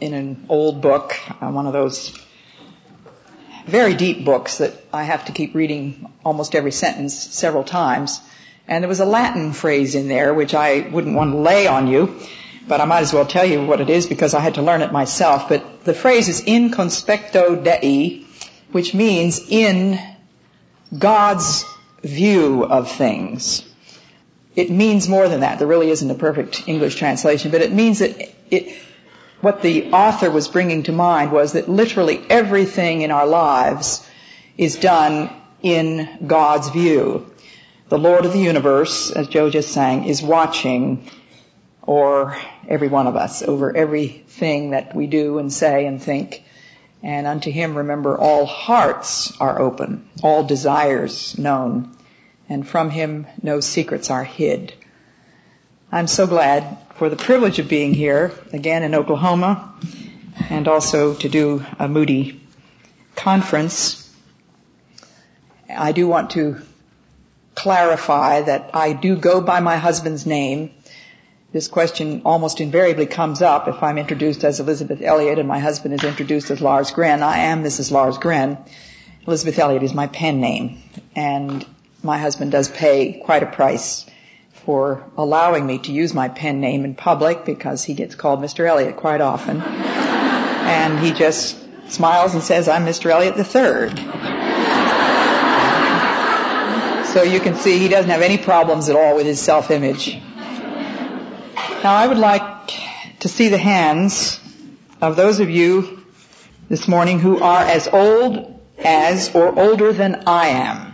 in an old book, uh, one of those very deep books that I have to keep reading almost every sentence several times. And there was a Latin phrase in there which I wouldn't want to lay on you, but I might as well tell you what it is because I had to learn it myself. But the phrase is in conspectu Dei, which means in God's view of things it means more than that. There really isn't a perfect English translation, but it means that it, what the author was bringing to mind was that literally everything in our lives is done in God's view. The Lord of the universe, as Joe just sang, is watching or every one of us over everything that we do and say and think. And unto him remember all hearts are open, all desires known and from him no secrets are hid. I'm so glad for the privilege of being here again in Oklahoma and also to do a Moody conference. I do want to clarify that I do go by my husband's name. This question almost invariably comes up if I'm introduced as Elisabeth Elliot and my husband is introduced as Lars Gren. I am Mrs. Lars Gren. Elisabeth Elliot is my pen name. And my husband does pay quite a price for allowing me to use my pen name in public because he gets called Mr. Elliot quite often. and he just smiles and says, I'm Mr. Elliot the third. so you can see he doesn't have any problems at all with his self-image. Now I would like to see the hands of those of you this morning who are as old as or older than I am.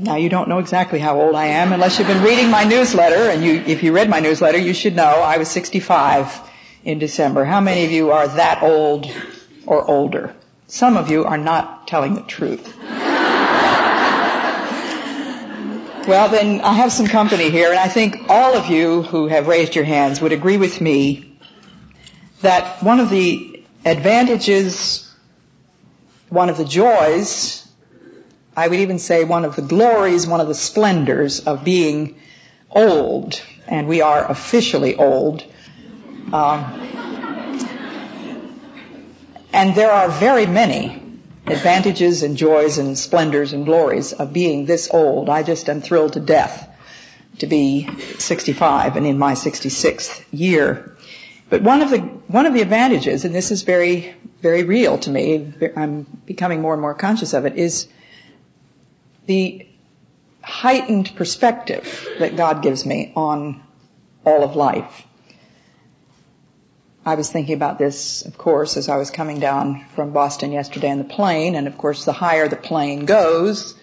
Now you don't know exactly how old I am unless you've been reading my newsletter and you, if you read my newsletter, you should know I was 65 in December. How many of you are that old or older? Some of you are not telling the truth. well then I have some company here and I think all of you who have raised your hands would agree with me that one of the advantages, one of the joys I would even say one of the glories, one of the splendors of being old, and we are officially old. Um, and there are very many advantages and joys and splendors and glories of being this old. I just am thrilled to death to be 65 and in my 66th year. But one of the one of the advantages, and this is very very real to me, I'm becoming more and more conscious of it, is the heightened perspective that God gives me on all of life. I was thinking about this, of course, as I was coming down from Boston yesterday in the plane, and of course the higher the plane goes,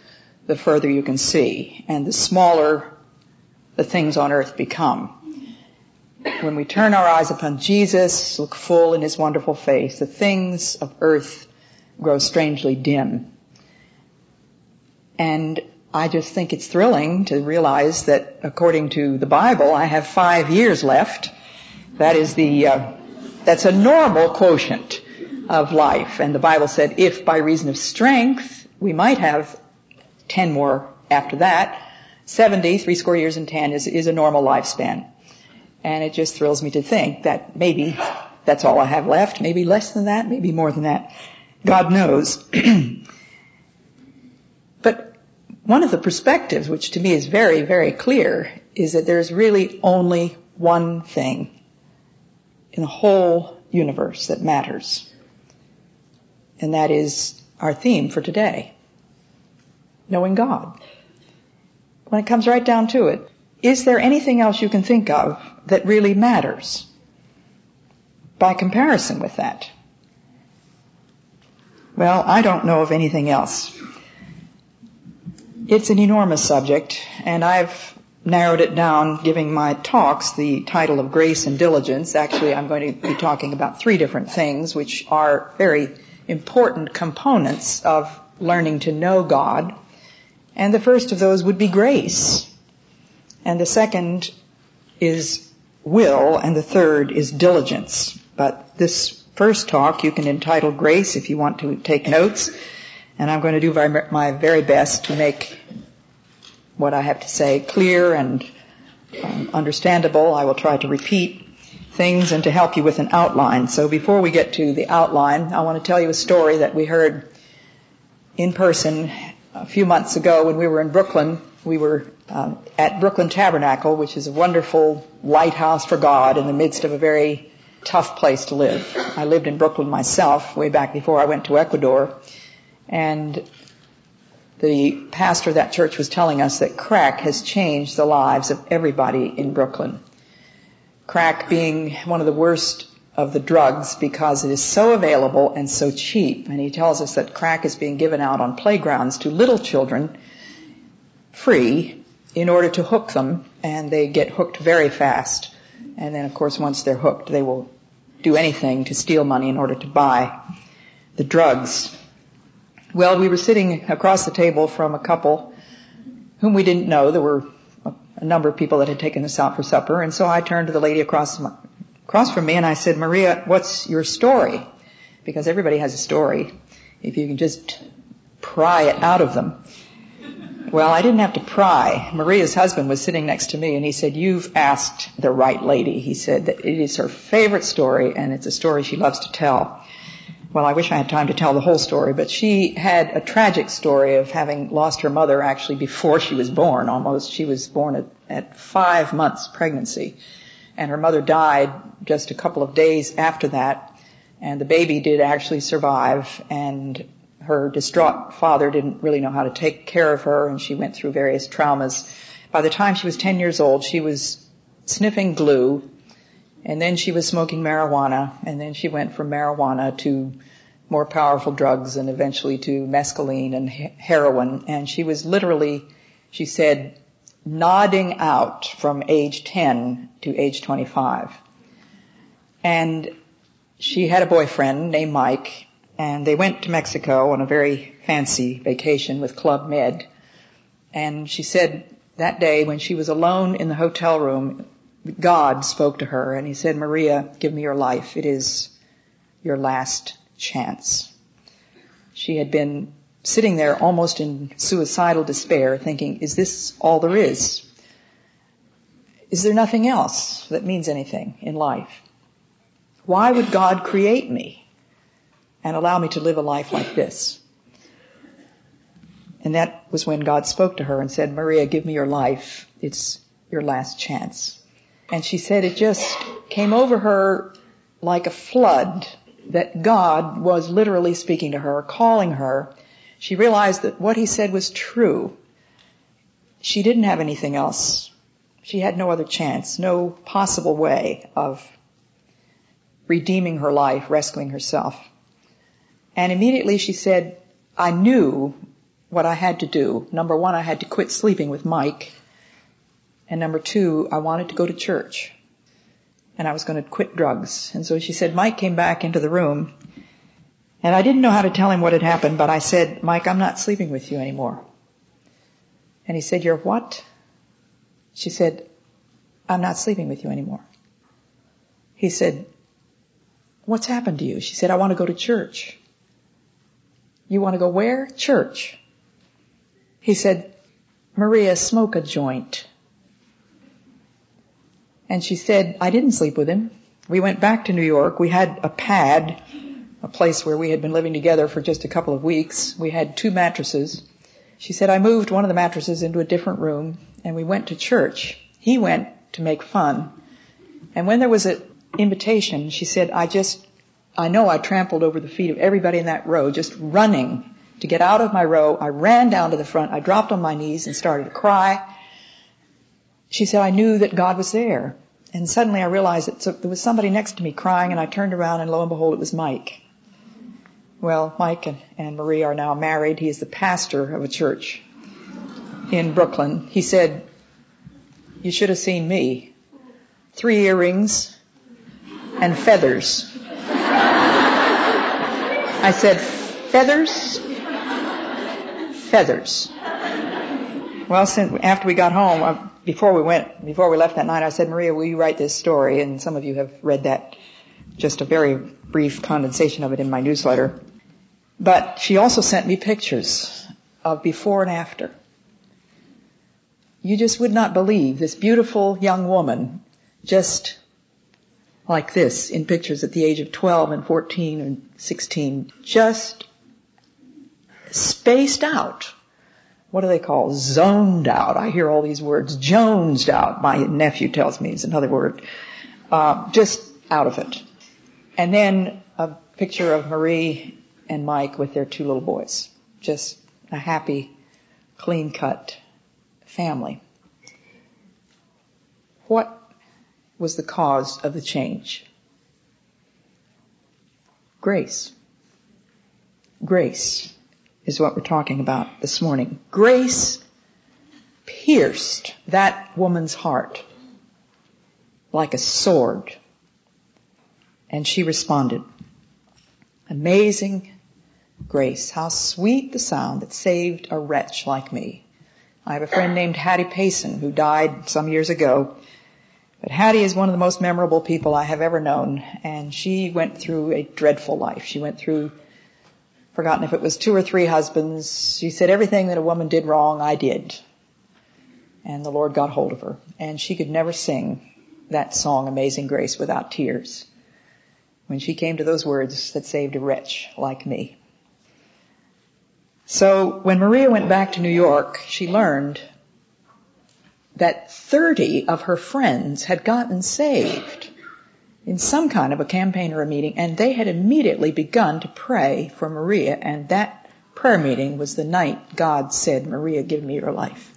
the further you can see, and the smaller the things on earth become. When we turn our eyes upon Jesus, look full in his wonderful face, the things of earth grow strangely dim and I just think it's thrilling to realize that according to the Bible, I have five years left. That is the, uh, that's a normal quotient of life. And the Bible said if by reason of strength, we might have 10 more after that. 70, three score years and 10 is, is a normal lifespan. And it just thrills me to think that maybe that's all I have left, maybe less than that, maybe more than that. God knows. One of the perspectives, which to me is very, very clear, is that there's really only one thing in the whole universe that matters. And that is our theme for today. Knowing God. When it comes right down to it, is there anything else you can think of that really matters? By comparison with that. Well, I don't know of anything else. It's an enormous subject, and I've narrowed it down, giving my talks the title of Grace and Diligence. Actually, I'm going to be talking about three different things, which are very important components of learning to know God. And the first of those would be grace. And the second is will, and the third is diligence. But this first talk you can entitle Grace if you want to take notes. And I'm going to do my very best to make what I have to say clear and um, understandable. I will try to repeat things and to help you with an outline. So before we get to the outline, I want to tell you a story that we heard in person a few months ago when we were in Brooklyn. We were um, at Brooklyn Tabernacle, which is a wonderful lighthouse for God in the midst of a very tough place to live. I lived in Brooklyn myself way back before I went to Ecuador. And the pastor of that church was telling us that crack has changed the lives of everybody in Brooklyn. Crack being one of the worst of the drugs because it is so available and so cheap. And he tells us that crack is being given out on playgrounds to little children free in order to hook them and they get hooked very fast. And then of course once they're hooked they will do anything to steal money in order to buy the drugs. Well, we were sitting across the table from a couple whom we didn't know. There were a number of people that had taken us out for supper, and so I turned to the lady across across from me and I said, "Maria, what's your story?" Because everybody has a story. If you can just pry it out of them. Well, I didn't have to pry. Maria's husband was sitting next to me and he said, you've asked the right lady. He said that it is her favorite story and it's a story she loves to tell well, I wish I had time to tell the whole story, but she had a tragic story of having lost her mother actually before she was born almost. She was born at, at five months pregnancy and her mother died just a couple of days after that and the baby did actually survive and her distraught father didn't really know how to take care of her and she went through various traumas. By the time she was 10 years old, she was sniffing glue and then she was smoking marijuana, and then she went from marijuana to more powerful drugs and eventually to mescaline and heroin. And she was literally, she said, nodding out from age 10 to age 25. And she had a boyfriend named Mike, and they went to Mexico on a very fancy vacation with Club Med. And she said that day when she was alone in the hotel room God spoke to her and he said, Maria, give me your life. It is your last chance. She had been sitting there almost in suicidal despair thinking, is this all there is? Is there nothing else that means anything in life? Why would God create me and allow me to live a life like this? And that was when God spoke to her and said, Maria, give me your life. It's your last chance. And she said it just came over her like a flood that God was literally speaking to her, calling her. She realized that what he said was true. She didn't have anything else. She had no other chance, no possible way of redeeming her life, rescuing herself. And immediately she said, I knew what I had to do. Number one, I had to quit sleeping with Mike. And number two, I wanted to go to church. And I was going to quit drugs. And so she said, Mike came back into the room. And I didn't know how to tell him what had happened, but I said, Mike, I'm not sleeping with you anymore. And he said, you're what? She said, I'm not sleeping with you anymore. He said, what's happened to you? She said, I want to go to church. You want to go where? Church. He said, Maria, smoke a joint. And she said, I didn't sleep with him. We went back to New York. We had a pad, a place where we had been living together for just a couple of weeks. We had two mattresses. She said, I moved one of the mattresses into a different room and we went to church. He went to make fun. And when there was an invitation, she said, I just, I know I trampled over the feet of everybody in that row, just running to get out of my row. I ran down to the front. I dropped on my knees and started to cry she said, I knew that God was there. And suddenly I realized that so there was somebody next to me crying and I turned around and lo and behold it was Mike. Well, Mike and, and Marie are now married. He is the pastor of a church in Brooklyn. He said, you should have seen me. Three earrings and feathers. I said, feathers? Feathers. Well, since, after we got home, uh, before we went, before we left that night, I said, Maria, will you write this story? And some of you have read that, just a very brief condensation of it in my newsletter. But she also sent me pictures of before and after. You just would not believe this beautiful young woman just like this in pictures at the age of 12 and 14 and 16, just spaced out. What do they call? Zoned out. I hear all these words. Jonesed out. My nephew tells me is another word. Uh, just out of it. And then a picture of Marie and Mike with their two little boys. Just a happy, clean cut family. What was the cause of the change? Grace. Grace is what we're talking about this morning. Grace pierced that woman's heart like a sword. And she responded, amazing grace. How sweet the sound that saved a wretch like me. I have a friend named Hattie Payson who died some years ago but Hattie is one of the most memorable people I have ever known, and she went through a dreadful life. She went through, forgotten if it was two or three husbands. She said everything that a woman did wrong, I did. And the Lord got hold of her. And she could never sing that song, Amazing Grace, without tears. When she came to those words that saved a wretch like me. So when Maria went back to New York, she learned that 30 of her friends had gotten saved in some kind of a campaign or a meeting, and they had immediately begun to pray for Maria, and that prayer meeting was the night God said, Maria, give me your life.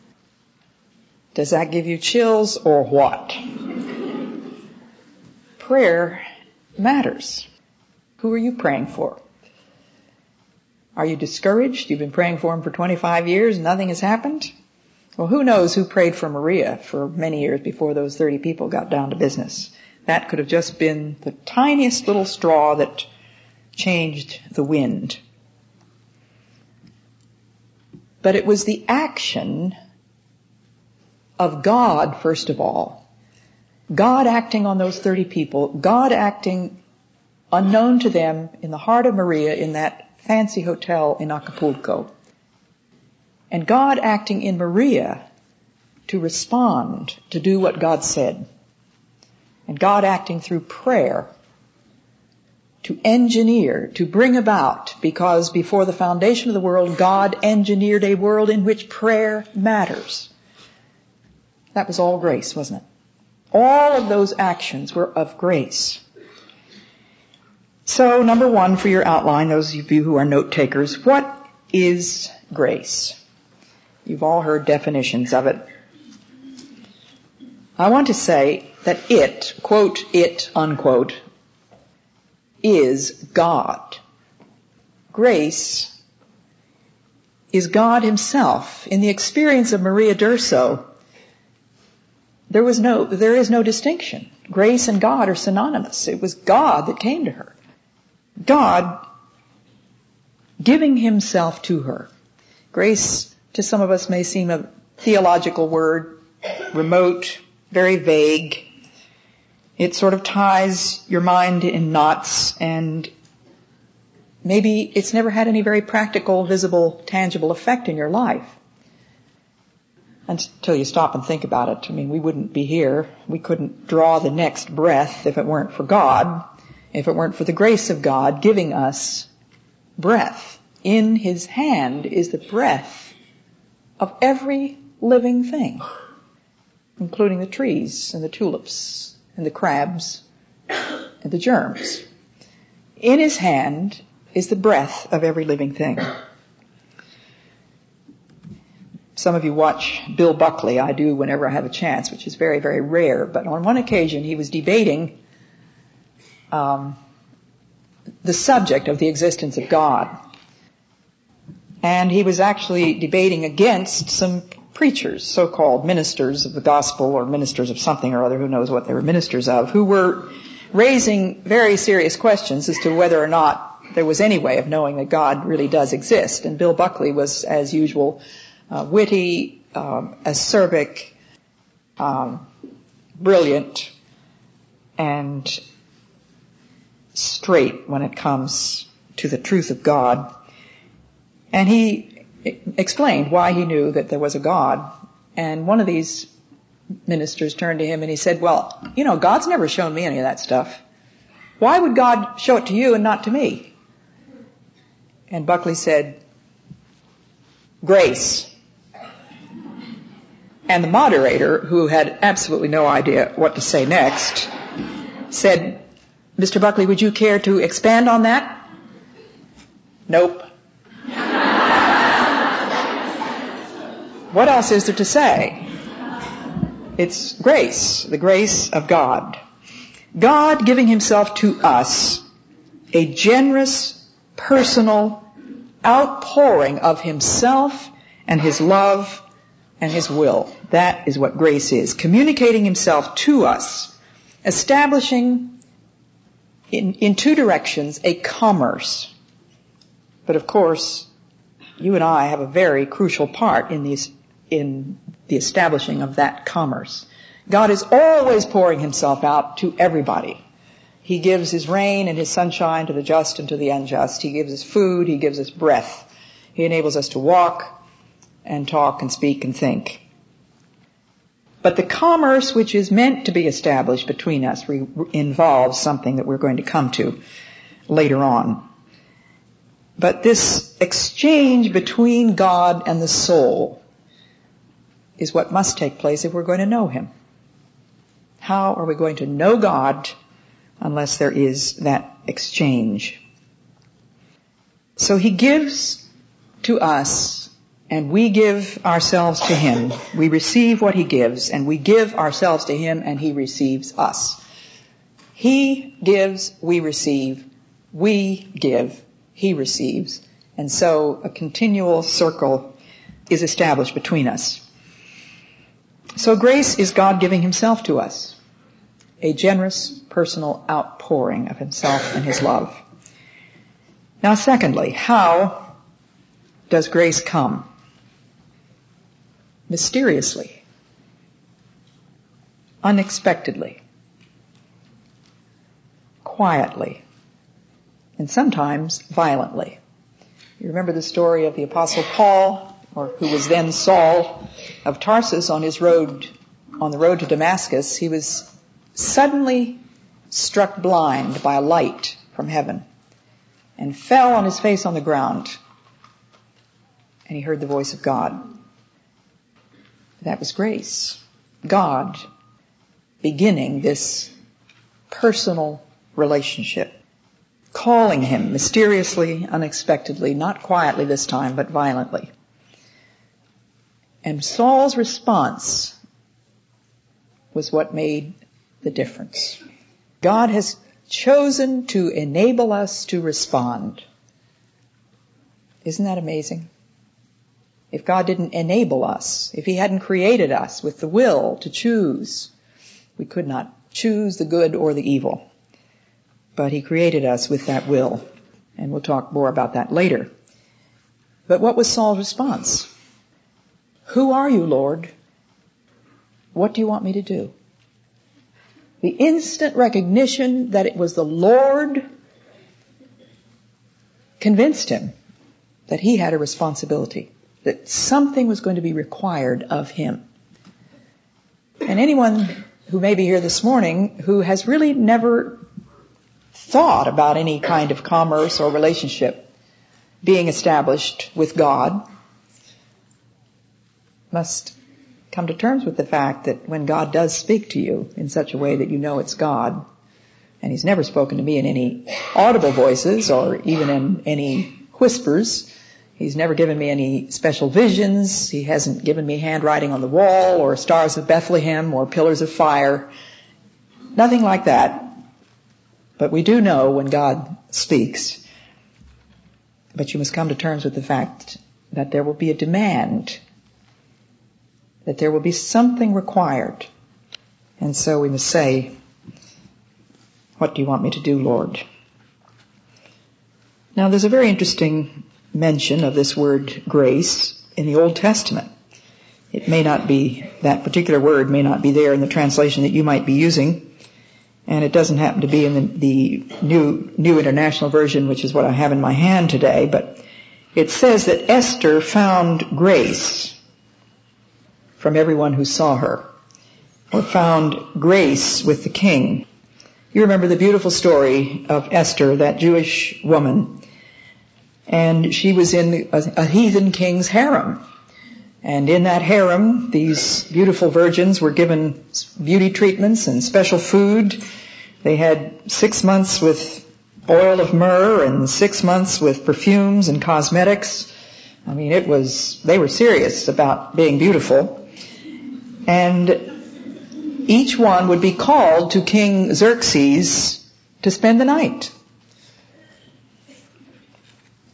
Does that give you chills or what? Prayer matters. Who are you praying for? Are you discouraged? You've been praying for him for 25 years, nothing has happened? Well, who knows who prayed for Maria for many years before those 30 people got down to business. That could have just been the tiniest little straw that changed the wind. But it was the action of God, first of all. God acting on those 30 people, God acting unknown to them in the heart of Maria in that fancy hotel in Acapulco. And God acting in Maria to respond, to do what God said. And God acting through prayer to engineer, to bring about, because before the foundation of the world, God engineered a world in which prayer matters. That was all grace, wasn't it? All of those actions were of grace. So, number one for your outline, those of you who are note takers, what is grace? You've all heard definitions of it. I want to say that it, quote, it, unquote, is God. Grace is God himself. In the experience of Maria d'Urso, there was no, there is no distinction. Grace and God are synonymous. It was God that came to her. God giving himself to her. Grace to some of us may seem a theological word, remote, very vague. It sort of ties your mind in knots and maybe it's never had any very practical, visible, tangible effect in your life. Until you stop and think about it. I mean, we wouldn't be here. We couldn't draw the next breath if it weren't for God, if it weren't for the grace of God giving us breath. In His hand is the breath of every living thing, including the trees and the tulips and the crabs and the germs. In his hand is the breath of every living thing. Some of you watch Bill Buckley. I do whenever I have a chance, which is very, very rare. But on one occasion, he was debating um, the subject of the existence of God and he was actually debating against some preachers, so-called ministers of the gospel or ministers of something or other, who knows what they were ministers of, who were raising very serious questions as to whether or not there was any way of knowing that God really does exist. And Bill Buckley was, as usual, uh, witty, um, acerbic, um, brilliant, and straight when it comes to the truth of God. And he explained why he knew that there was a God. And one of these ministers turned to him and he said, well, you know, God's never shown me any of that stuff. Why would God show it to you and not to me? And Buckley said, grace. And the moderator, who had absolutely no idea what to say next, said, Mr. Buckley, would you care to expand on that? Nope. What else is there to say? It's grace, the grace of God. God giving himself to us, a generous, personal outpouring of himself and his love and his will. That is what grace is. Communicating himself to us, establishing in, in two directions a commerce. But of course, you and I have a very crucial part in, these, in the establishing of that commerce. God is always pouring himself out to everybody. He gives his rain and his sunshine to the just and to the unjust. He gives us food. He gives us breath. He enables us to walk and talk and speak and think. But the commerce which is meant to be established between us re- involves something that we're going to come to later on. But this exchange between God and the soul is what must take place if we're going to know Him. How are we going to know God unless there is that exchange? So He gives to us and we give ourselves to Him. We receive what He gives, and we give ourselves to Him, and He receives us. He gives, we receive. We give, He receives. And so a continual circle is established between us. So grace is God giving Himself to us. A generous personal outpouring of Himself and His love. Now secondly, how does grace come? mysteriously, unexpectedly, quietly, and sometimes violently. You remember the story of the apostle Paul, or who was then Saul of Tarsus on his road, on the road to Damascus. He was suddenly struck blind by a light from heaven and fell on his face on the ground. And he heard the voice of God. That was grace. God beginning this personal relationship. Calling him mysteriously, unexpectedly, not quietly this time, but violently. And Saul's response was what made the difference. God has chosen to enable us to respond. Isn't that amazing? if God didn't enable us, if He hadn't created us with the will to choose, we could not choose the good or the evil. But He created us with that will. And we'll talk more about that later. But what was Saul's response? Who are you, Lord? What do you want me to do? The instant recognition that it was the Lord convinced him that he had a responsibility that something was going to be required of him. And anyone who may be here this morning who has really never thought about any kind of commerce or relationship being established with God must come to terms with the fact that when God does speak to you in such a way that you know it's God, and He's never spoken to me in any audible voices or even in any whispers, He's never given me any special visions. He hasn't given me handwriting on the wall or stars of Bethlehem or pillars of fire. Nothing like that. But we do know when God speaks. But you must come to terms with the fact that there will be a demand that there will be something required. And so we must say, what do you want me to do, Lord? Now there's a very interesting mention of this word grace in the Old Testament. It may not be, that particular word may not be there in the translation that you might be using, and it doesn't happen to be in the, the new, new international version, which is what I have in my hand today, but it says that Esther found grace from everyone who saw her, or found grace with the king. You remember the beautiful story of Esther, that Jewish woman, and she was in a, heathen king's harem. And in that harem, these beautiful virgins were given beauty treatments and special food. They had six months with oil of myrrh and six months with perfumes and cosmetics. I mean, it was, they were serious about being beautiful. And each one would be called to King Xerxes to spend the night.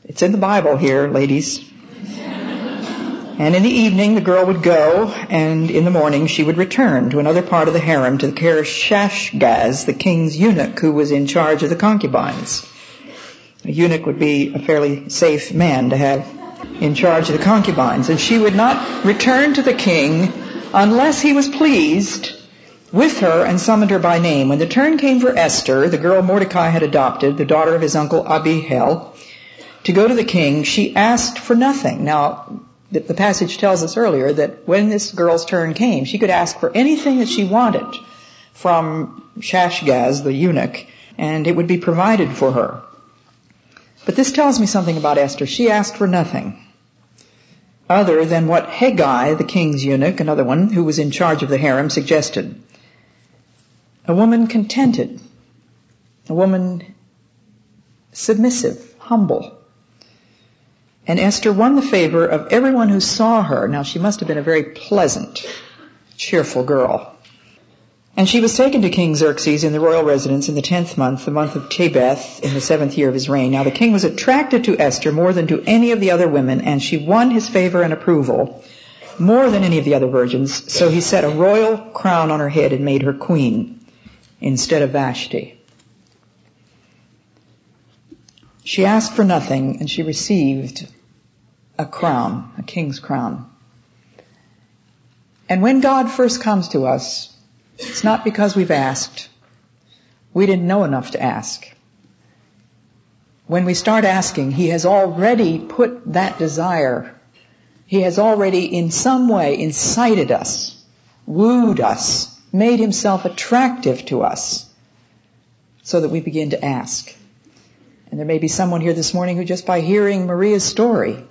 It's in the Bible here, ladies. And in the evening, the girl would go, and in the morning, she would return to another part of the harem to carry Shaashgaz, the king's eunuch, who was in charge of the concubines. A eunuch would be a fairly safe man to have in charge of the concubines. And she would not return to the king unless he was pleased with her and summoned her by name. When the turn came for Esther, the girl Mordecai had adopted, the daughter of his uncle Abihail, to go to the king, she asked for nothing. Now, the, passage tells us earlier that when this girl's turn came, she could ask for anything that she wanted from Shaashgaz, the eunuch, and it would be provided for her. But this tells me something about Esther. She asked for nothing other than what Hegai, the king's eunuch, another one who was in charge of the harem, suggested. A woman contented, a woman submissive, humble, and Esther won the favor of everyone who saw her. Now she must have been a very pleasant, cheerful girl. And she was taken to King Xerxes in the royal residence in the tenth month, the month of Tebeth, in the seventh year of his reign. Now the king was attracted to Esther more than to any of the other women, and she won his favor and approval more than any of the other virgins. So he set a royal crown on her head and made her queen instead of Vashti. She asked for nothing and she received a crown, a king's crown. And when God first comes to us, it's not because we've asked. We didn't know enough to ask. When we start asking, He has already put that desire. He has already in some way incited us, wooed us, made Himself attractive to us so that we begin to ask. And there may be someone here this morning who just by hearing Maria's story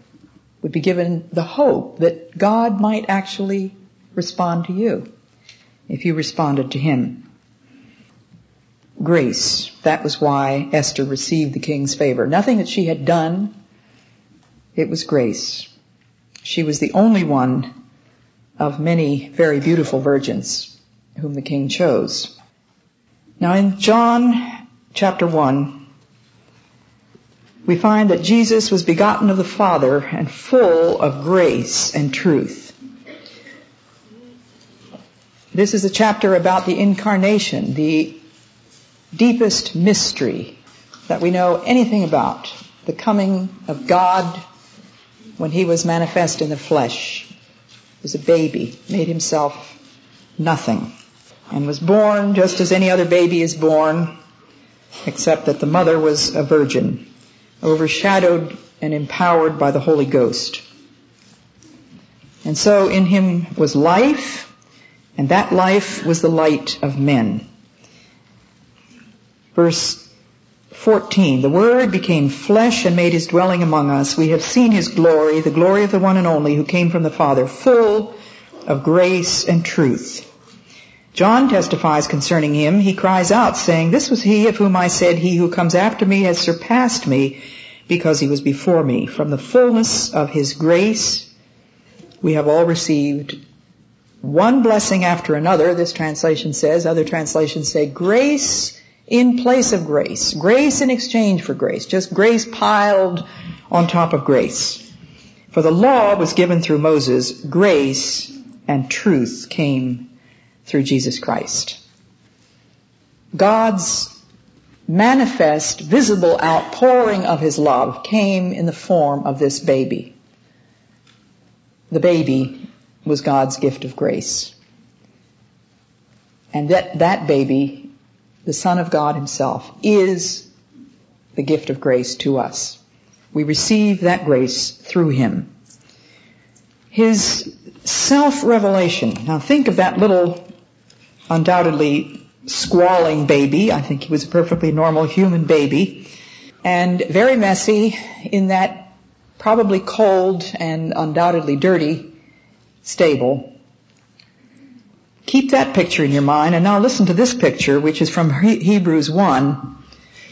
would be given the hope that God might actually respond to you if you responded to him. Grace. That was why Esther received the king's favor. Nothing that she had done. It was grace. She was the only one of many very beautiful virgins whom the king chose. Now in John chapter 1, we find that Jesus was begotten of the Father and full of grace and truth. This is a chapter about the incarnation, the deepest mystery that we know anything about, the coming of God when he was manifest in the flesh. Was a baby, made himself nothing, and was born just as any other baby is born, except that the mother was a virgin overshadowed and empowered by the Holy Ghost. And so in him was life, and that life was the light of men. Verse 14, the Word became flesh and made his dwelling among us. We have seen his glory, the glory of the one and only who came from the Father, full of grace and truth. John testifies concerning him. He cries out saying, this was he of whom I said, he who comes after me has surpassed me because he was before me. From the fullness of his grace, we have all received one blessing after another, this translation says. Other translations say grace in place of grace. Grace in exchange for grace. Just grace piled on top of grace. For the law was given through Moses. Grace and truth came through Jesus Christ. God's manifest, visible outpouring of His love came in the form of this baby. The baby was God's gift of grace. And that, that baby, the Son of God Himself, is the gift of grace to us. We receive that grace through Him. His self-revelation. Now think of that little, undoubtedly squalling baby. I think he was a perfectly normal human baby. And very messy in that probably cold and undoubtedly dirty stable. Keep that picture in your mind and now listen to this picture which is from Hebrews 1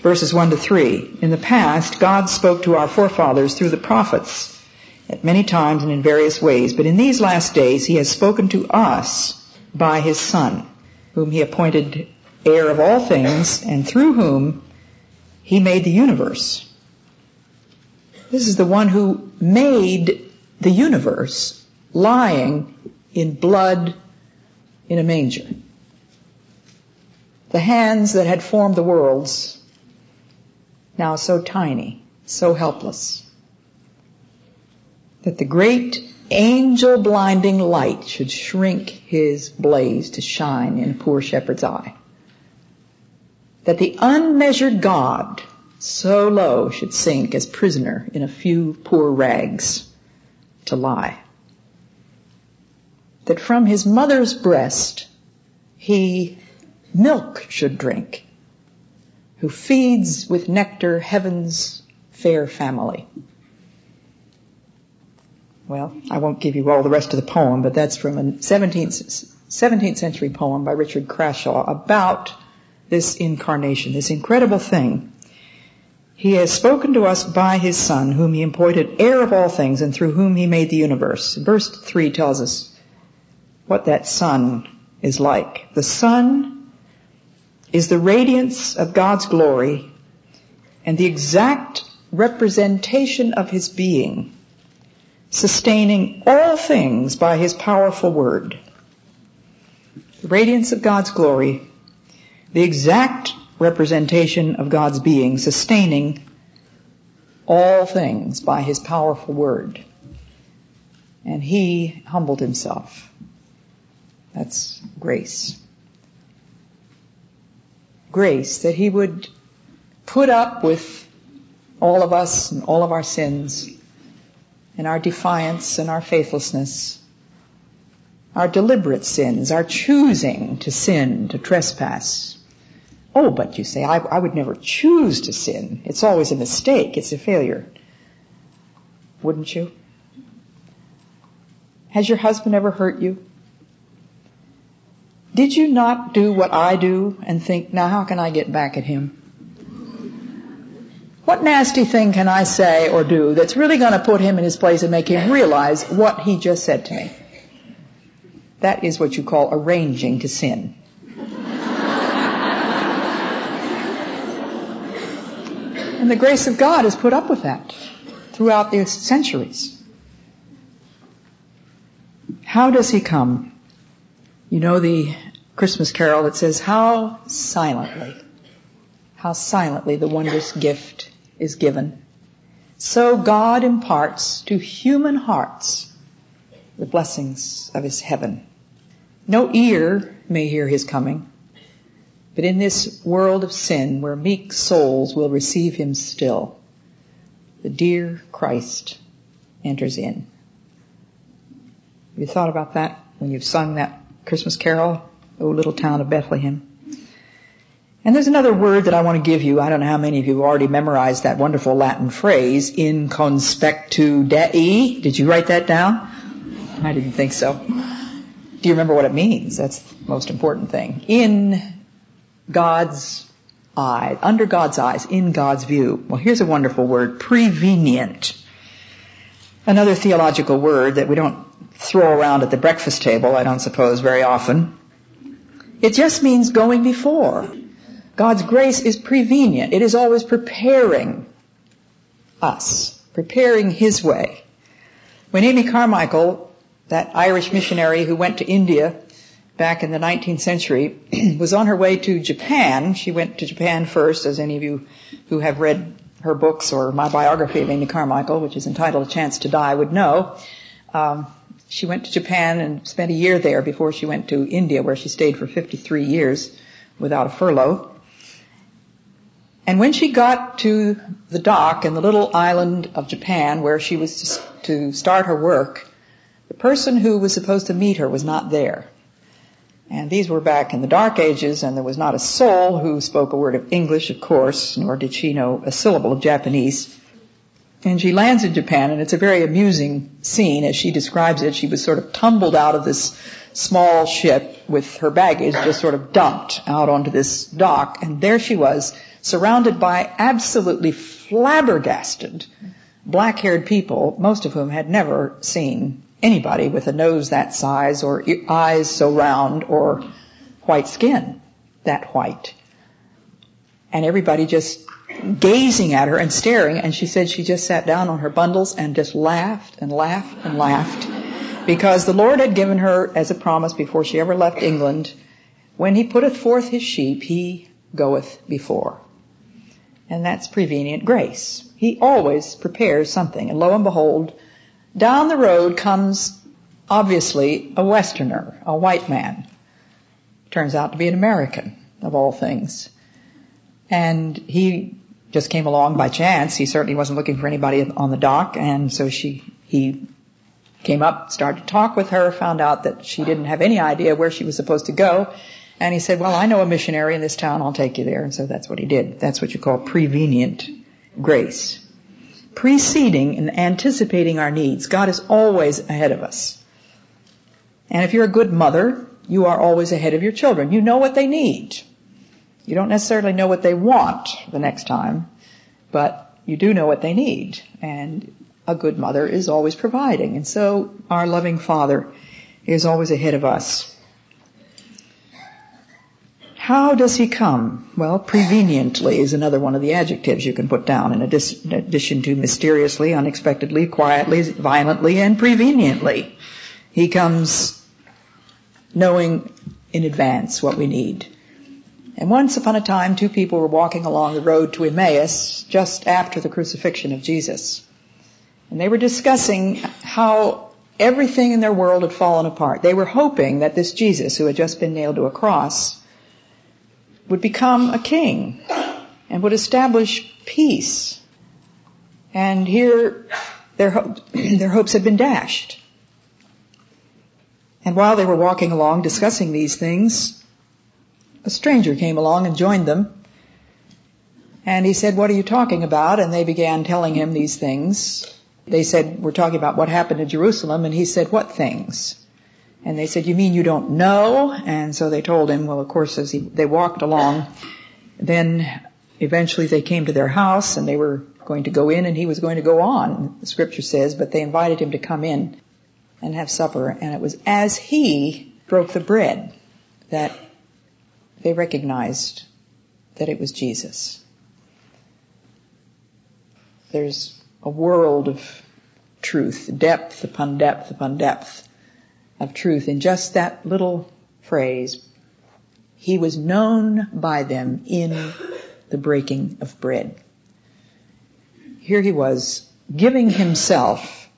verses 1 to 3. In the past, God spoke to our forefathers through the prophets at many times and in various ways, but in these last days he has spoken to us by his Son, whom he appointed heir of all things, and through whom he made the universe. This is the one who made the universe lying in blood in a manger. The hands that had formed the worlds, now so tiny, so helpless that the great angel blinding light should shrink his blaze to shine in a poor shepherd's eye. That the unmeasured God so low should sink as prisoner in a few poor rags to lie. That from his mother's breast he milk should drink, who feeds with nectar heaven's fair family. Well, I won't give you all the rest of the poem, but that's from a 17th, 17th century poem by Richard Crashaw about this incarnation, this incredible thing. He has spoken to us by his son, whom he appointed heir of all things and through whom he made the universe. Verse 3 tells us what that son is like. The son is the radiance of God's glory and the exact representation of his being sustaining all things by his powerful word. The radiance of God's glory, the exact representation of God's being, sustaining all things by his powerful word. And he humbled himself. That's grace. Grace, that he would put up with all of us and all of our sins and our defiance and our faithlessness, our deliberate sins, our choosing to sin, to trespass. Oh, but you say, I, I would never choose to sin. It's always a mistake. It's a failure. Wouldn't you? Has your husband ever hurt you? Did you not do what I do and think, now how can I get back at him? What nasty thing can I say or do that's really going to put him in his place and make him realize what he just said to me? That is what you call arranging to sin. and the grace of God has put up with that throughout the centuries. How does he come? You know the Christmas carol that says, how silently, how silently the wondrous gift is given. So God imparts to human hearts the blessings of his heaven. No ear may hear his coming, but in this world of sin where meek souls will receive him still, the dear Christ enters in. Have you thought about that when you've sung that Christmas carol, O little town of Bethlehem? And there's another word that I want to give you. I don't know how many of you have already memorized that wonderful Latin phrase, in conspectu Dei. Did you write that down? I didn't think so. Do you remember what it means? That's the most important thing. In God's eye, under God's eyes, in God's view. Well, here's a wonderful word, prevenient. Another theological word that we don't throw around at the breakfast table, I don't suppose, very often. It just means going before. God's grace is prevenient. It is always preparing us, preparing His way. When Amy Carmichael that Irish missionary who went to India back in the 19th century, was on her way to Japan. She went to Japan first, as any of you who have read her books or my biography of Amy Carmichael, which is entitled A Chance to Die, would know. Um, she went to Japan and spent a year there before she went to India, where she stayed for 53 years without a furlough. And when she got to the dock in the little island of Japan where she was to start her work, the person who was supposed to meet her was not there. And these were back in the dark ages and there was not a soul who spoke a word of English, of course, nor did she know a syllable of Japanese. And she lands in Japan and it's a very amusing scene as she describes it. She was sort of tumbled out of this small ship with her baggage just sort of dumped out onto this dock and there she was surrounded by absolutely flabbergasted black-haired people, most of whom had never seen anybody with a nose that size or eyes so round or white skin that white. And everybody just gazing at her and staring and she said she just sat down on her bundles and just laughed and laughed and laughed because the Lord had given her as a promise before she ever left England, when he putteth forth his sheep, he goeth before and that's prevenient grace. He always prepares something, and lo and behold, down the road comes obviously a Westerner, a white man. Turns out to be an American, of all things. And he just came along by chance. He certainly wasn't looking for anybody on the dock, and so she, he came up, started to talk with her, found out that she didn't have any idea where she was supposed to go, and he said, well, I know a missionary in this town, I'll take you there. And so that's what he did. That's what you call prevenient grace. Preceding and anticipating our needs. God is always ahead of us. And if you're a good mother, you are always ahead of your children. You know what they need. You don't necessarily know what they want the next time, but you do know what they need. And a good mother is always providing. And so our loving Father is always ahead of us. How does he come? Well, preveniently is another one of the adjectives you can put down in addition to mysteriously, unexpectedly, quietly, violently, and preveniently. He comes knowing in advance what we need. And once upon a time, two people were walking along the road to Emmaus just after the crucifixion of Jesus. And they were discussing how everything in their world had fallen apart. They were hoping that this Jesus, who had just been nailed to a cross, would become a king and would establish peace. And here their, ho- their hopes had been dashed. And while they were walking along discussing these things, a stranger came along and joined them. And he said, what are you talking about? And they began telling him these things. They said, we're talking about what happened in Jerusalem. And he said, what things? And they said, you mean you don't know? And so they told him, well, of course, as he, they walked along, then eventually they came to their house and they were going to go in and he was going to go on, the scripture says, but they invited him to come in and have supper. And it was as he broke the bread that they recognized that it was Jesus. There's a world of truth, depth upon depth upon depth of truth in just that little phrase. He was known by them in the breaking of bread. Here he was giving himself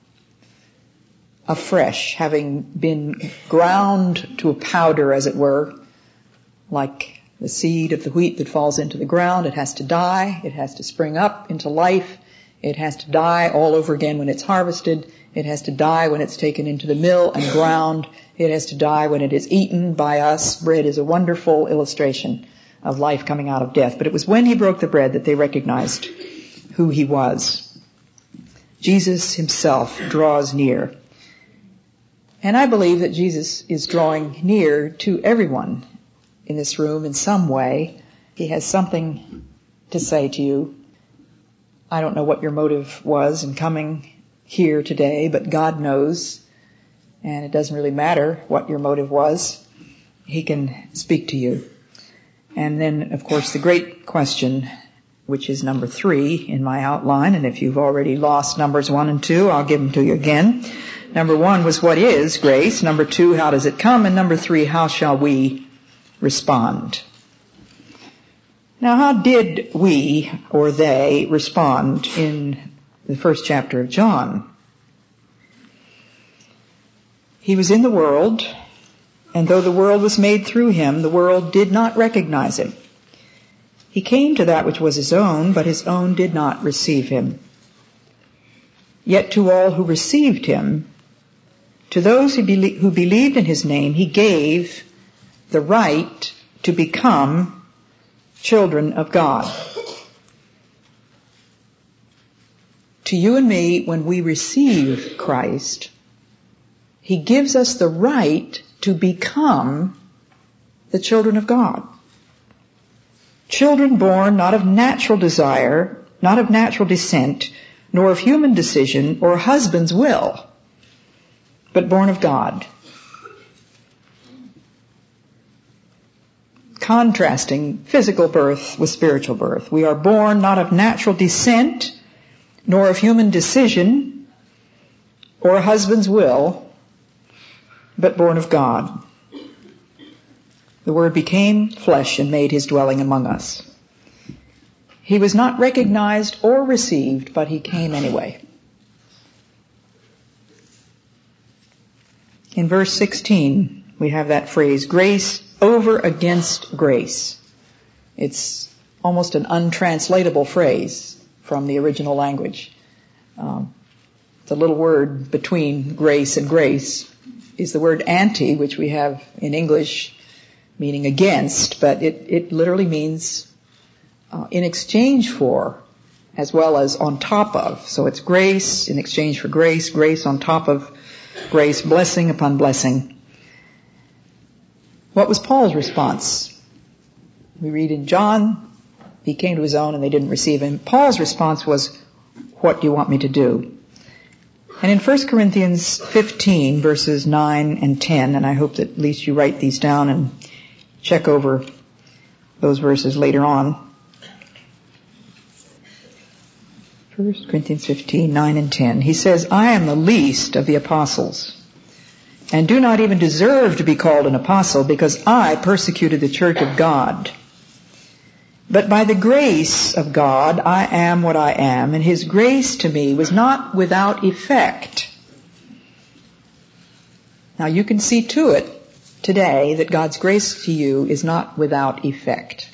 afresh, having been ground to a powder as it were, like the seed of the wheat that falls into the ground. It has to die. It has to spring up into life. It has to die all over again when it's harvested. It has to die when it's taken into the mill and ground. It has to die when it is eaten by us. Bread is a wonderful illustration of life coming out of death. But it was when he broke the bread that they recognized who he was. Jesus himself draws near. And I believe that Jesus is drawing near to everyone in this room in some way. He has something to say to you. I don't know what your motive was in coming here today, but God knows, and it doesn't really matter what your motive was. He can speak to you. And then, of course, the great question, which is number three in my outline, and if you've already lost numbers one and two, I'll give them to you again. Number one was what is grace? Number two, how does it come? And number three, how shall we respond? Now how did we, or they, respond in the first chapter of John? He was in the world, and though the world was made through him, the world did not recognize him. He came to that which was his own, but his own did not receive him. Yet to all who received him, to those who, who believed in his name, he gave the right to become children of God. To you and me, when we receive Christ, he gives us the right to become the children of God. Children born not of natural desire, not of natural descent, nor of human decision or husband's will, but born of God. Contrasting physical birth with spiritual birth. We are born not of natural descent, nor of human decision or a husband's will, but born of God. The Word became flesh and made his dwelling among us. He was not recognized or received, but he came anyway. In verse 16, we have that phrase, grace over against grace. It's almost an untranslatable phrase from the original language. Um, the little word between grace and grace is the word anti, which we have in English meaning against, but it, it literally means uh, in exchange for as well as on top of. So it's grace in exchange for grace, grace on top of grace, blessing upon blessing. What was Paul's response? We read in John, he came to his own and they didn't receive him. Paul's response was, what do you want me to do? And in 1 Corinthians 15 verses 9 and 10, and I hope that at least you write these down and check over those verses later on. 1 Corinthians 15, 9 and 10. He says, I am the least of the apostles and do not even deserve to be called an apostle because I persecuted the church of God. But by the grace of God, I am what I am, and His grace to me was not without effect. Now you can see to it today that God's grace to you is not without effect.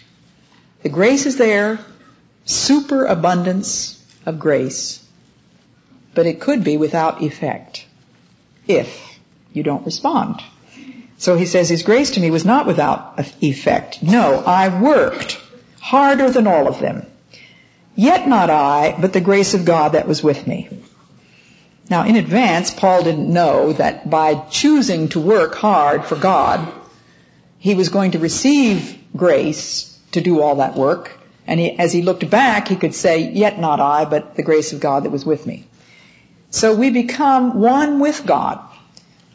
The grace is there, superabundance of grace, but it could be without effect if you don't respond. So he says, His grace to me was not without effect. No, I worked harder than all of them. Yet not I, but the grace of God that was with me. Now, in advance, Paul didn't know that by choosing to work hard for God, he was going to receive grace to do all that work. And he, as he looked back, he could say, yet not I, but the grace of God that was with me. So we become one with God.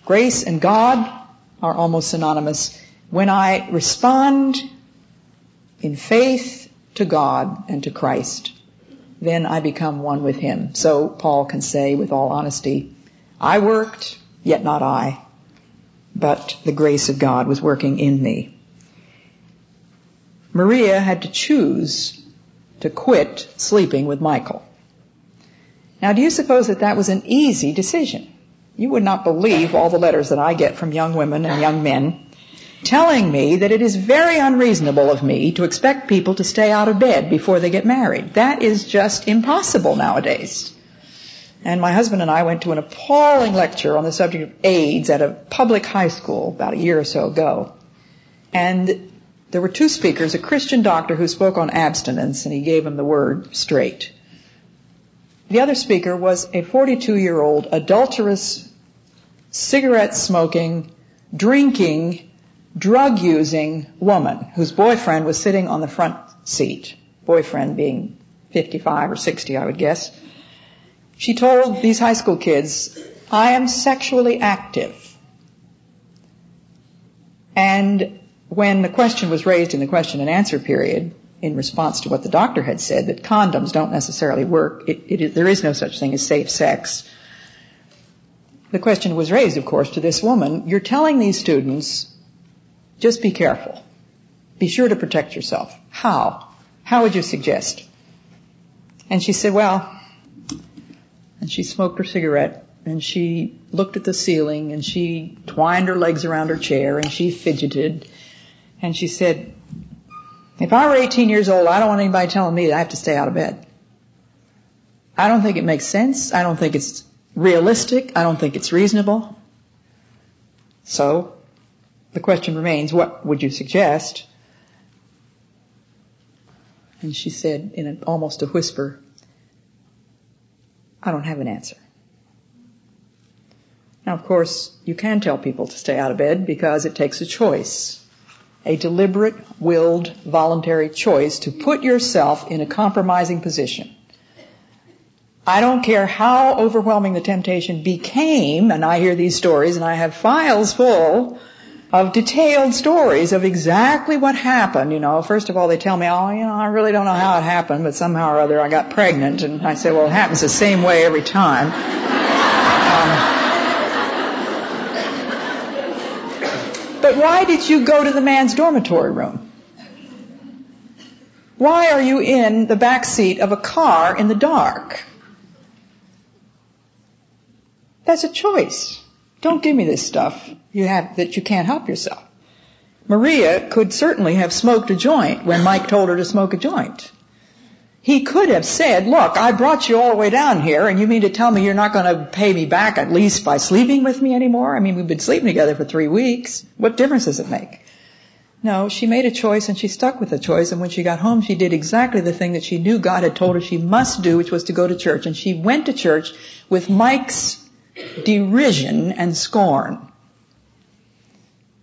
Grace and God are almost synonymous. When I respond in faith to God and to Christ, then I become one with him. So Paul can say with all honesty, I worked, yet not I, but the grace of God was working in me. Maria had to choose to quit sleeping with Michael. Now do you suppose that that was an easy decision? You would not believe all the letters that I get from young women and young men telling me that it is very unreasonable of me to expect people to stay out of bed before they get married. That is just impossible nowadays. And my husband and I went to an appalling lecture on the subject of AIDS at a public high school about a year or so ago. And there were two speakers, a Christian doctor who spoke on abstinence and he gave them the word straight. The other speaker was a 42 year old adulterous, cigarette smoking, drinking, drug using woman whose boyfriend was sitting on the front seat, boyfriend being 55 or 60, I would guess. She told these high school kids, I am sexually active. And when the question was raised in the question and answer period, in response to what the doctor had said, that condoms don't necessarily work, there is no such thing as safe sex. the question was raised, of course, to this woman, you're telling these students, just be careful. Be sure to protect yourself. How? How would you suggest? And she said, well, and she smoked her cigarette and she looked at the ceiling and she twined her legs around her chair and she fidgeted and she said, if I were 18 years old, I don't want anybody telling me that I have to stay out of bed. I don't think it makes sense. I don't think it's realistic. I don't think it's reasonable. So, the question remains, what would you suggest? And she said in an, almost a whisper, I don't have an answer. Now, of course, you can tell people to stay out of bed because it takes a choice. A deliberate, willed, voluntary choice to put yourself in a compromising position. I don't care how overwhelming the temptation became, and I hear these stories and I have files full of detailed stories of exactly what happened. You know, first of all, they tell me, oh, you know, I really don't know how it happened, but somehow or other I got pregnant. And I say, well, it happens the same way every time. Um, why did you go to the man's dormitory room? Why are you in the back seat of a car in the dark? That's a choice. Don't give me this stuff you have that you can't help yourself. Maria could certainly have smoked a joint when Mike told her to smoke a joint. He could have said, look, I brought you all the way down here and you mean to tell me you're not going to pay me back at least by sleeping with me anymore? I mean, we've been sleeping together for three weeks. What difference does it make? No, she made a choice and she stuck with the choice and when she got home she did exactly the thing that she knew God had told her she must do, which was to go to church. And she went to church with Mike's derision and scorn.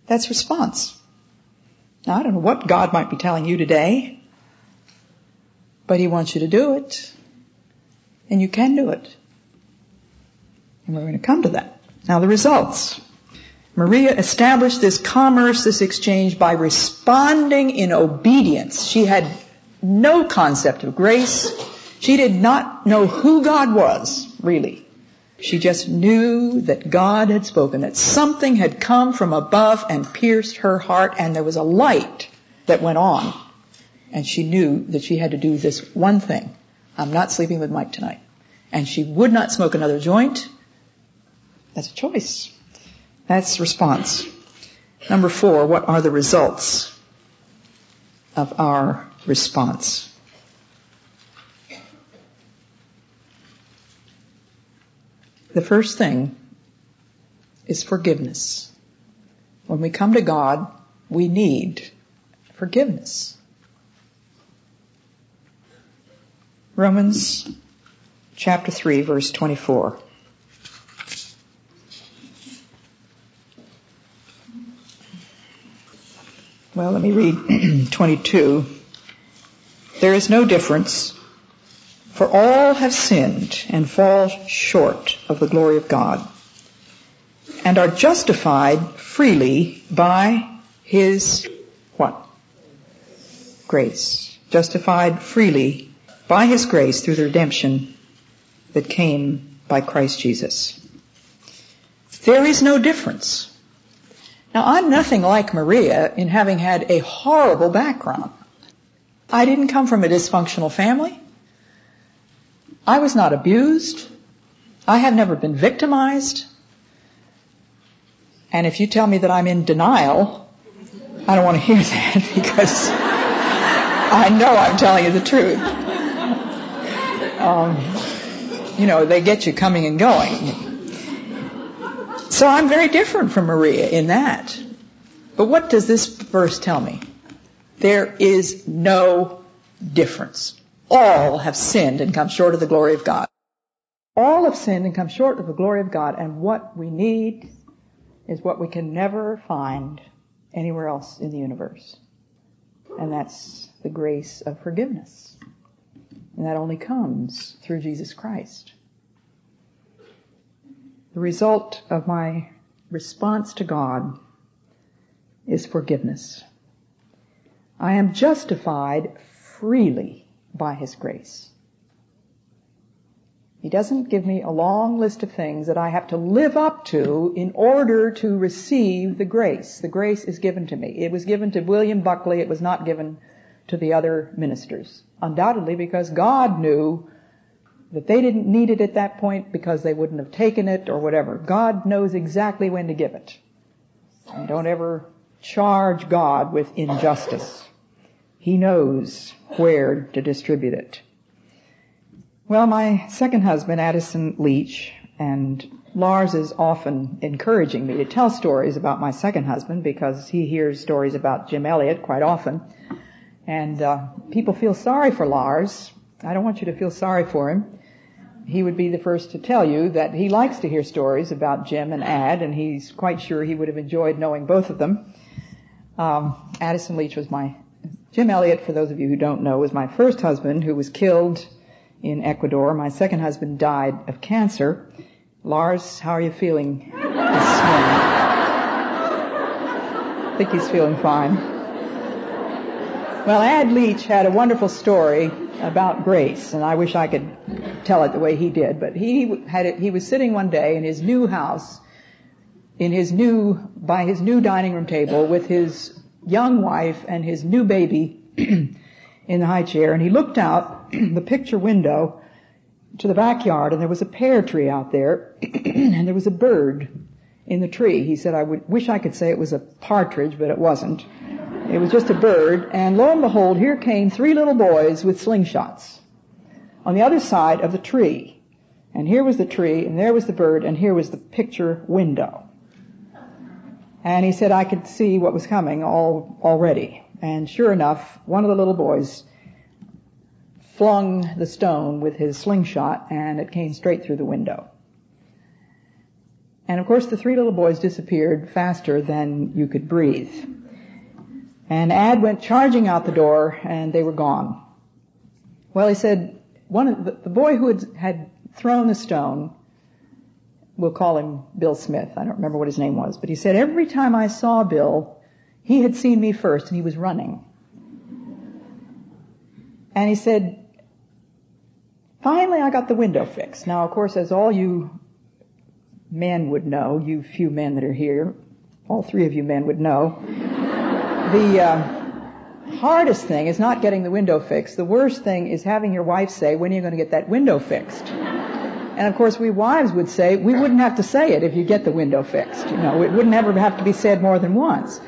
That's response. Now, I don't know what God might be telling you today, but He wants you to do it. And you can do it. And we're going to come to that. Now, the results. Maria established this commerce, this exchange by responding in obedience. She had no concept of grace. She did not know who God was, really. She just knew that God had spoken, that something had come from above and pierced her heart, and there was a light that went on. And she knew that she had to do this one thing. I'm not sleeping with Mike tonight. And she would not smoke another joint. That's a choice. That's response. Number four, what are the results of our response? The first thing is forgiveness. When we come to God, we need forgiveness. Romans chapter 3 verse 24. Well, let me read 22. There is no difference for all have sinned and fall short of the glory of God and are justified freely by His what? Grace. Justified freely by His grace through the redemption that came by Christ Jesus. There is no difference. Now I'm nothing like Maria in having had a horrible background. I didn't come from a dysfunctional family. I was not abused. I have never been victimized. And if you tell me that I'm in denial, I don't want to hear that because I know I'm telling you the truth. Um, you know, they get you coming and going. So I'm very different from Maria in that. But what does this verse tell me? There is no difference all have sinned and come short of the glory of God. All have sinned and come short of the glory of God, and what we need is what we can never find anywhere else in the universe. And that's the grace of forgiveness. And that only comes through Jesus Christ. The result of my response to God is forgiveness. I am justified freely by His grace. He doesn't give me a long list of things that I have to live up to in order to receive the grace. The grace is given to me. It was given to William Buckley. It was not given to the other ministers. Undoubtedly because God knew that they didn't need it at that point because they wouldn't have taken it or whatever. God knows exactly when to give it. And don't ever charge God with injustice. He knows where to distribute it. Well, my second husband, Addison Leitch, and Lars is often encouraging me to tell stories about my second husband because he hears stories about Jim Elliot quite often. And uh, people feel sorry for Lars. I don't want you to feel sorry for him. He would be the first to tell you that he likes to hear stories about Jim and Ad, and he's quite sure he would have enjoyed knowing both of them. Um, Addison Leitch was my Jim Elliot, for those of you who don't know, was my first husband who was killed in Ecuador. My second husband died of cancer. Lars, how are you feeling this morning? I think he's feeling fine. Well, Ad Leitch had a wonderful story about grace, and I wish I could tell it the way he did. But he had it, he was sitting one day in his new house, in his new by his new dining room table with his young wife and his new baby in the high chair, and he looked out the picture window to the backyard, and there was a pear tree out there, and there was a bird in the tree. He said, I would wish I could say it was a partridge, but it wasn't. It was just a bird, and lo and behold, here came three little boys with slingshots on the other side of the tree. And here was the tree, and there was the bird, and here was the picture window. And he said I could see what was coming all already. And sure enough, one of the little boys flung the stone with his slingshot and it came straight through the window. And of course the three little boys disappeared faster than you could breathe. And Ad went charging out the door and they were gone. Well, he said, one of the, the boy who had, had thrown the stone, we'll call him Bill Smith. I don't remember what his name was, but he said every time I saw Bill, he had seen me first and he was running. And he said, finally I got the window fixed. Now of course as all you men would know, you few men that are here, all three of you men would know, the uh, hardest thing is not getting the window fixed. The worst thing is having your wife say, when are you going to get that window fixed? And of course we wives would say, we wouldn't have to say it if you get the window fixed. You know, it wouldn't ever have to be said more than once.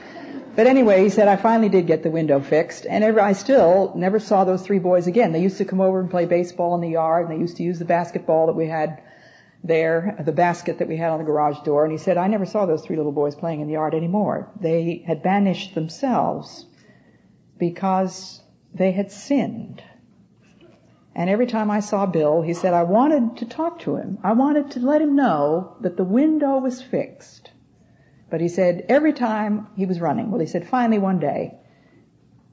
But anyway, he said, I finally did get the window fixed, and ever, I still never saw those three boys again. They used to come over and play baseball in the yard, and they used to use the basketball that we had there, the basket that we had on the garage door, and he said, I never saw those three little boys playing in the yard anymore. They had banished themselves because they had sinned. And every time I saw Bill, he said, I wanted to talk to him. I wanted to let him know that the window was fixed. But he said every time he was running, well, he said finally one day,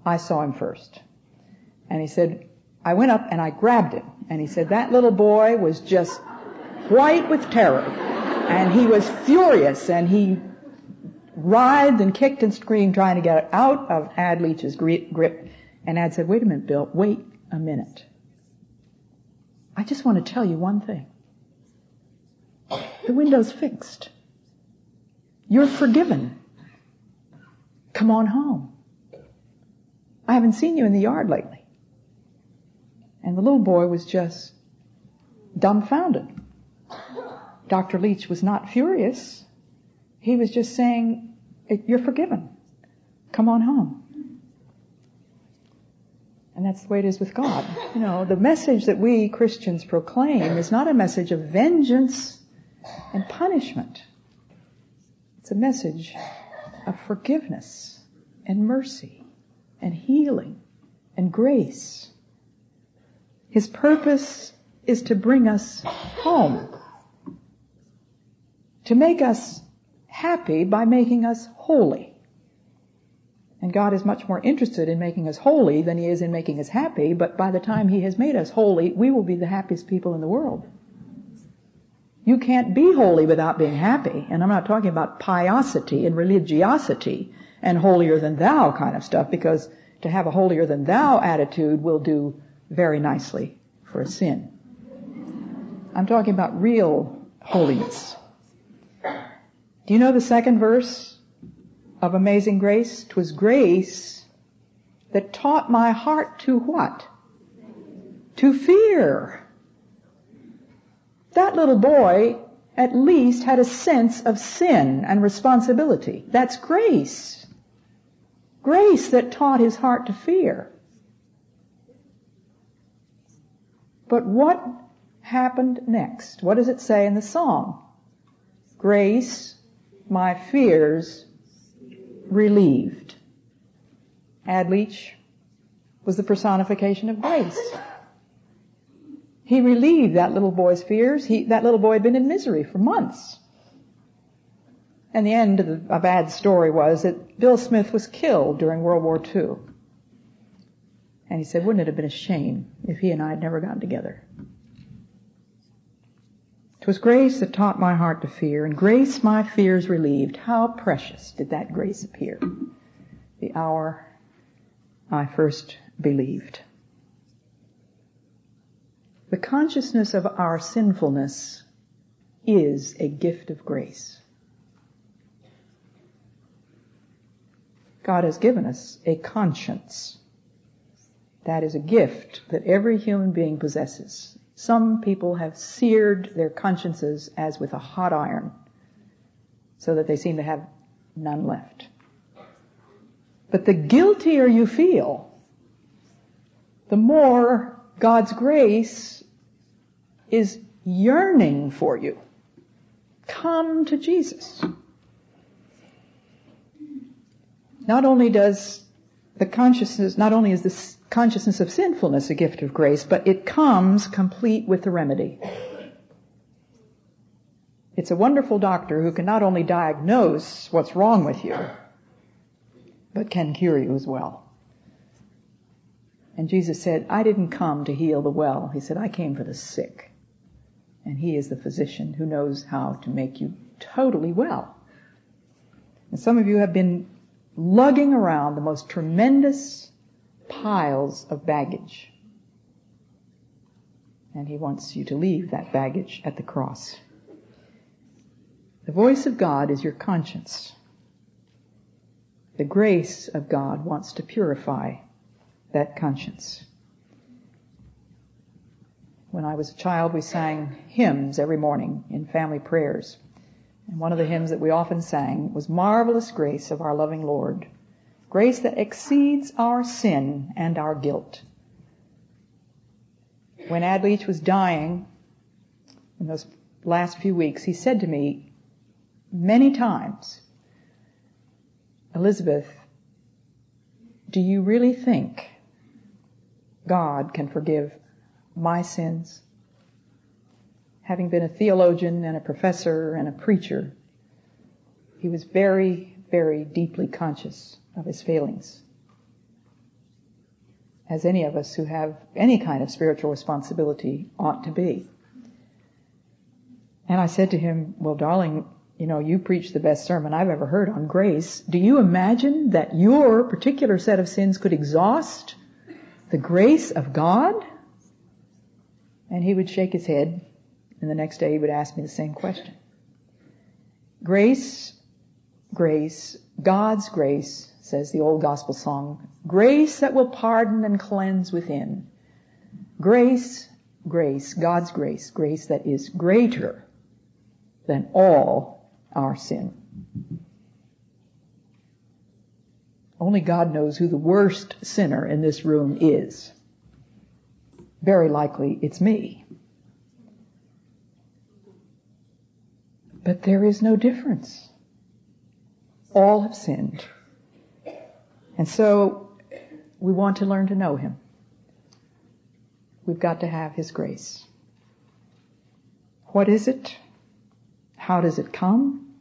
I saw him first. And he said, I went up and I grabbed him. And he said that little boy was just white with terror. And he was furious and he writhed and kicked and screamed trying to get out of Ad Leitch's grip. And Ad said, wait a minute, Bill, wait a minute. I just want to tell you one thing. The window's fixed. You're forgiven. Come on home. I haven't seen you in the yard lately. And the little boy was just dumbfounded. Dr. Leitch was not furious. He was just saying, you're forgiven. Come on home. And that's the way it is with God. You know, the message that we Christians proclaim is not a message of vengeance and punishment. It's a message of forgiveness and mercy and healing and grace. His purpose is to bring us home. To make us happy by making us holy. And God is much more interested in making us holy than He is in making us happy, but by the time He has made us holy, we will be the happiest people in the world. You can't be holy without being happy. And I'm not talking about piosity and religiosity and holier than thou kind of stuff because to have a holier than thou attitude will do very nicely for a sin. I'm talking about real holiness. Do you know the second verse of Amazing Grace? Twas grace that taught my heart to what? To fear. That little boy at least had a sense of sin and responsibility. That's grace. Grace that taught his heart to fear. But what happened next? What does it say in the song? Grace, my fears relieved. Ad Leitch was the personification of grace. He relieved that little boy's fears. He, that little boy had been in misery for months. And the end of the, a bad story was that Bill Smith was killed during World War II. And he said, wouldn't it have been a shame if he and I had never gotten together? Twas grace that taught my heart to fear, and grace my fears relieved. How precious did that grace appear the hour I first believed. The consciousness of our sinfulness is a gift of grace. God has given us a conscience. That is a gift that every human being possesses. Some people have seared their consciences as with a hot iron so that they seem to have none left. But the guiltier you feel, the more God's grace is yearning for you. Come to Jesus. Not only does the consciousness, not only is this consciousness of sinfulness a gift of grace, but it comes complete with the remedy. It's a wonderful doctor who can not only diagnose what's wrong with you, but can cure you as well. And Jesus said, I didn't come to heal the well. He said, I came for the sick. And he is the physician who knows how to make you totally well. And some of you have been lugging around the most tremendous piles of baggage. And he wants you to leave that baggage at the cross. The voice of God is your conscience. The grace of God wants to purify that conscience. When I was a child, we sang hymns every morning in family prayers. And one of the hymns that we often sang was Marvelous Grace of Our Loving Lord. Grace that exceeds our sin and our guilt. When Ad Leitch was dying in those last few weeks, he said to me many times, Elisabeth, do you really think God can forgive my sins? Having been a theologian and a professor and a preacher, he was very, very deeply conscious of his failings. As any of us who have any kind of spiritual responsibility ought to be. And I said to him, well darling, you know, you preach the best sermon I've ever heard on grace. Do you imagine that your particular set of sins could exhaust the grace of God? And he would shake his head, and the next day he would ask me the same question. Grace, grace, God's grace, says the old gospel song, grace that will pardon and cleanse within. Grace, grace, God's grace, grace that is greater than all our sin. Only God knows who the worst sinner in this room is. Very likely it's me. But there is no difference. All have sinned. And so we want to learn to know Him. We've got to have His grace. What is it? How does it come?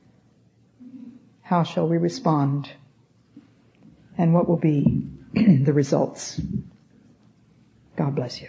How shall we respond? And what will be the results? God bless you.